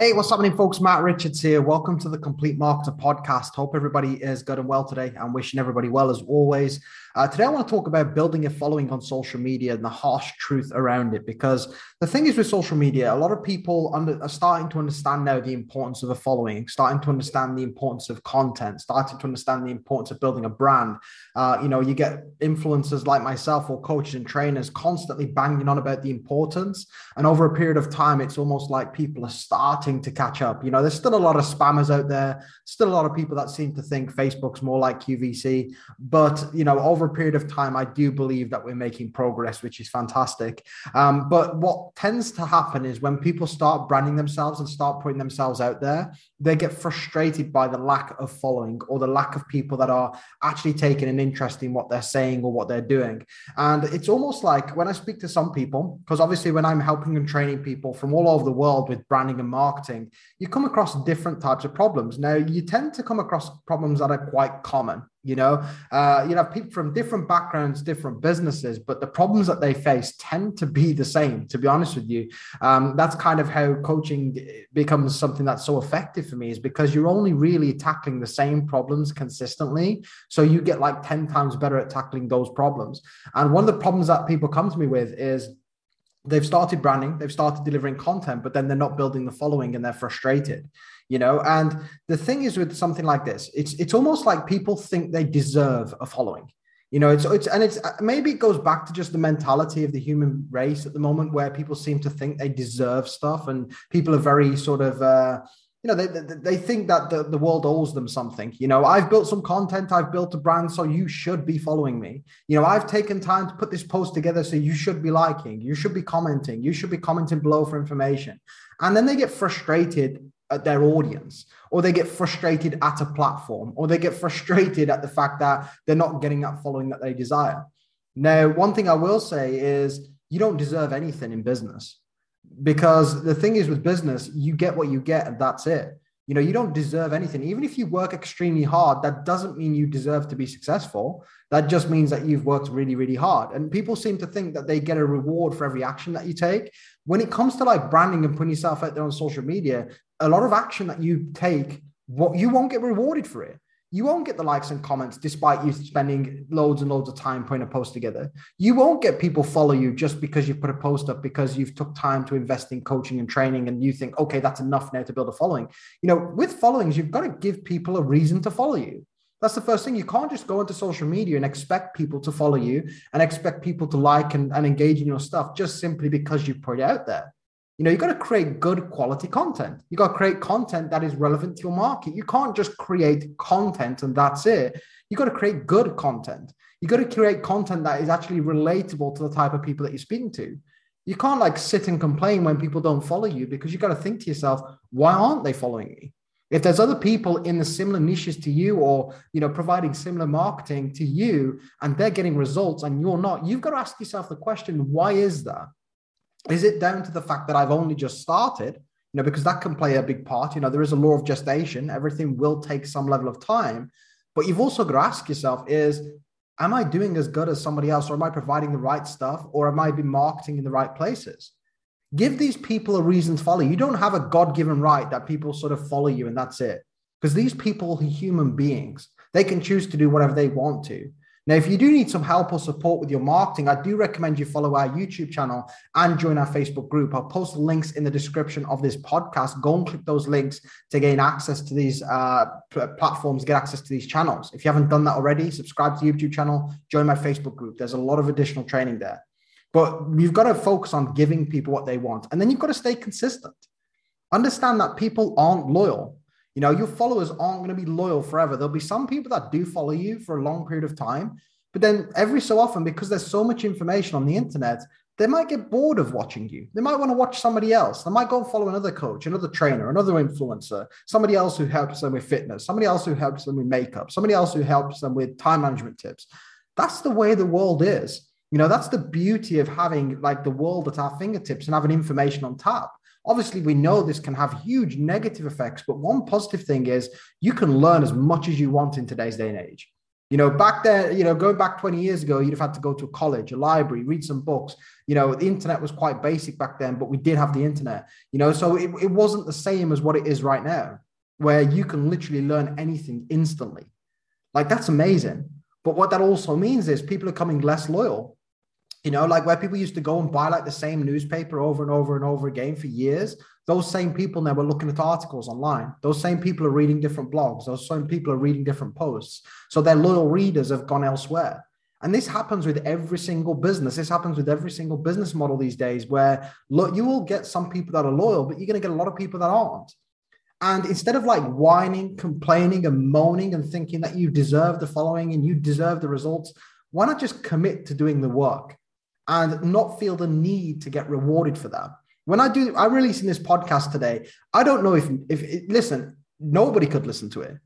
Hey, what's happening, folks? Matt Richards here. Welcome to the Complete Marketer podcast. Hope everybody is good and well today. I'm wishing everybody well as always. Uh, today, I want to talk about building a following on social media and the harsh truth around it. Because the thing is with social media, a lot of people under, are starting to understand now the importance of a following, starting to understand the importance of content, starting to understand the importance of building a brand. Uh, you know, you get influencers like myself or coaches and trainers constantly banging on about the importance. And over a period of time, it's almost like people are starting to catch up. You know, there's still a lot of spammers out there, still a lot of people that seem to think Facebook's more like QVC. But, you know, over over a period of time, I do believe that we're making progress, which is fantastic. Um, but what tends to happen is when people start branding themselves and start putting themselves out there, they get frustrated by the lack of following or the lack of people that are actually taking an interest in what they're saying or what they're doing. And it's almost like when I speak to some people, because obviously when I'm helping and training people from all over the world with branding and marketing, you come across different types of problems. Now, you tend to come across problems that are quite common you know? Uh, you know people from different backgrounds different businesses but the problems that they face tend to be the same to be honest with you. Um, that's kind of how coaching becomes something that's so effective for me is because you're only really tackling the same problems consistently. So you get like 10 times better at tackling those problems. And one of the problems that people come to me with is they've started branding they've started delivering content but then they're not building the following and they're frustrated you know? And the thing is with something like this it's it's almost like people think they deserve a following. You know it's it's and it's maybe it goes back to just the mentality of the human race at the moment where people seem to think they deserve stuff and people are very sort of uh you know they, they, they think that the, the world owes them something. You know i've built some content i've built a brand so you should be following me. You know i've taken time to put this post together so you should be liking you should be commenting you should be commenting below for information. And then they get frustrated at their audience or they get frustrated at a platform or they get frustrated at the fact that they're not getting that following that they desire. Now one thing i will say is you don't deserve anything in business because the thing is with business you get what you get and that's it. You know you don't deserve anything. Even if you work extremely hard that doesn't mean you deserve to be successful. That just means that you've worked really really hard. And people seem to think that they get a reward for every action that you take. When it comes to like branding and putting yourself out there on social media a lot of action that you take, what you won't get rewarded for it. You won't get the likes and comments despite you spending loads and loads of time putting a post together. You won't get people follow you just because you put a post up because you've took time to invest in coaching and training and you think, okay, that's enough now to build a following. You know, with followings, you've got to give people a reason to follow you. That's the first thing. You can't just go into social media and expect people to follow you and expect people to like and, and engage in your stuff just simply because you put it out there. You know, you got to create good quality content. You got to create content that is relevant to your market. You can't just create content and that's it. You got to create good content. You got to create content that is actually relatable to the type of people that you're speaking to. You can't like sit and complain when people don't follow you because you got to think to yourself, why aren't they following me? If there's other people in the similar niches to you or you know providing similar marketing to you and they're getting results and you're not, you've got to ask yourself the question, why is that? Is it down to the fact that I've only just started? You know, because that can play a big part. You know, there is a law of gestation. Everything will take some level of time. But you've also got to ask yourself is, am I doing as good as somebody else? Or am I providing the right stuff? Or am I be marketing in the right places? Give these people a reason to follow. You don't have a God given right that people sort of follow you and that's it. Because these people are human beings. They can choose to do whatever they want to. Now, if you do need some help or support with your marketing, I do recommend you follow our YouTube channel and join our Facebook group. I'll post links in the description of this podcast. Go and click those links to gain access to these uh, platforms, get access to these channels. If you haven't done that already, subscribe to the YouTube channel, join my Facebook group. There's a lot of additional training there. But you've got to focus on giving people what they want. And then you've got to stay consistent. Understand that people aren't loyal. You know, your followers aren't going to be loyal forever. There'll be some people that do follow you for a long period of time, but then every so often, because there's so much information on the internet, they might get bored of watching you. They might want to watch somebody else. They might go and follow another coach, another trainer, another influencer, somebody else who helps them with fitness, somebody else who helps them with makeup, somebody else who helps them with time management tips. That's the way the world is. You know, that's the beauty of having like the world at our fingertips and having information on tap. Obviously, we know this can have huge negative effects, but one positive thing is you can learn as much as you want in today's day and age. You know, back there, you know, going back 20 years ago, you'd have had to go to a college, a library, read some books. You know, the internet was quite basic back then, but we did have the internet, you know, so it, it wasn't the same as what it is right now, where you can literally learn anything instantly. Like that's amazing. But what that also means is people are coming less loyal. You know, like where people used to go and buy like the same newspaper over and over and over again for years, those same people now are looking at articles online. Those same people are reading different blogs. Those same people are reading different posts. So their loyal readers have gone elsewhere. And this happens with every single business. This happens with every single business model these days, where look, you will get some people that are loyal, but you're going to get a lot of people that aren't. And instead of like whining, complaining, and moaning and thinking that you deserve the following and you deserve the results, why not just commit to doing the work and not feel the need to get rewarded for that? When I do, I'm releasing this podcast today. I don't know if, if listen, nobody could listen to it.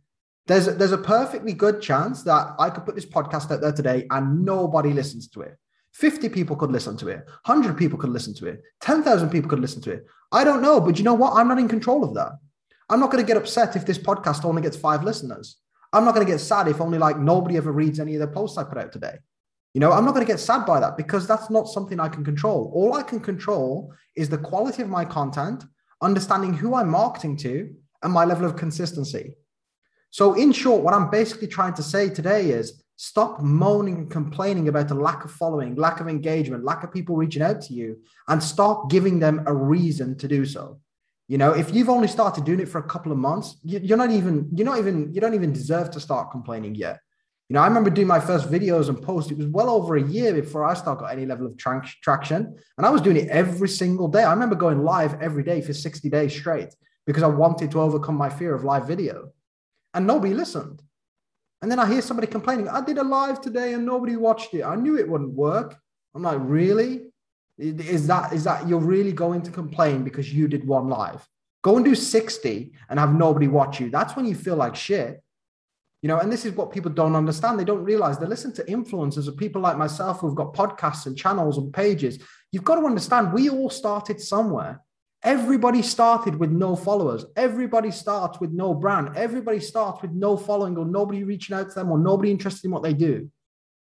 There's, there's a perfectly good chance that I could put this podcast out there today and nobody listens to it. 50 people could listen to it. 100 people could listen to it. 10,000 people could listen to it. I don't know. But you know what? I'm not in control of that. I'm not going to get upset if this podcast only gets five listeners. I'm not going to get sad if only like nobody ever reads any of the posts I put out today. You know, I'm not going to get sad by that because that's not something I can control. All I can control is the quality of my content, understanding who I'm marketing to, and my level of consistency. So, in short, what I'm basically trying to say today is stop moaning and complaining about the lack of following, lack of engagement, lack of people reaching out to you, and start giving them a reason to do so. You know, if you've only started doing it for a couple of months, you're not even, you're not even, you don't even deserve to start complaining yet. You know, I remember doing my first videos and posts. It was well over a year before I started got any level of tra- traction. And I was doing it every single day. I remember going live every day for 60 days straight because I wanted to overcome my fear of live video. And nobody listened. And then I hear somebody complaining, I did a live today and nobody watched it. I knew it wouldn't work. I'm like, really? Is that is that you're really going to complain because you did one live? Go and do 60 and have nobody watch you. That's when you feel like shit. You know, and this is what people don't understand. They don't realize they listen to influencers of people like myself who've got podcasts and channels and pages. You've got to understand we all started somewhere. Everybody started with no followers. Everybody starts with no brand. Everybody starts with no following or nobody reaching out to them or nobody interested in what they do.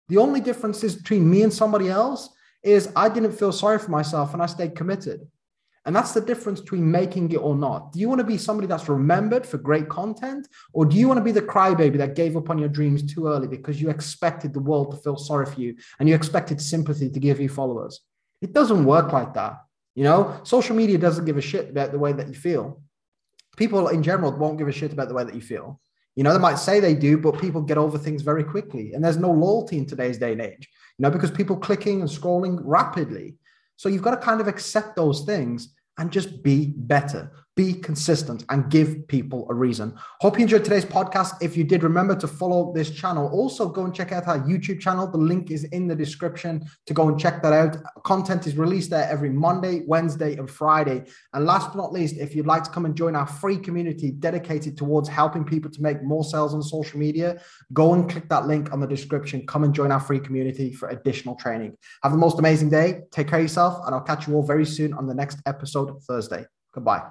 The only difference is between me and somebody else is I didn't feel sorry for myself and I stayed committed. And that's the difference between making it or not. Do you want to be somebody that's remembered for great content? Or do you want to be the crybaby that gave up on your dreams too early because you expected the world to feel sorry for you and you expected sympathy to give you followers? It doesn't work like that. You know, social media doesn't give a shit about the way that you feel. People in general won't give a shit about the way that you feel. You know, they might say they do, but people get over things very quickly. And there's no loyalty in today's day and age you know, because people clicking and scrolling rapidly. So you've got to kind of accept those things and just be better be consistent and give people a reason. Hope you enjoyed today's podcast. If you did, remember to follow this channel. Also, go and check out our YouTube channel. The link is in the description to go and check that out. Content is released there every Monday, Wednesday, and Friday. And last but not least, if you'd like to come and join our free community dedicated towards helping people to make more sales on social media, go and click that link on the description. Come and join our free community for additional training. Have the most amazing day. Take care of yourself, and I'll catch you all very soon on the next episode Thursday. Goodbye.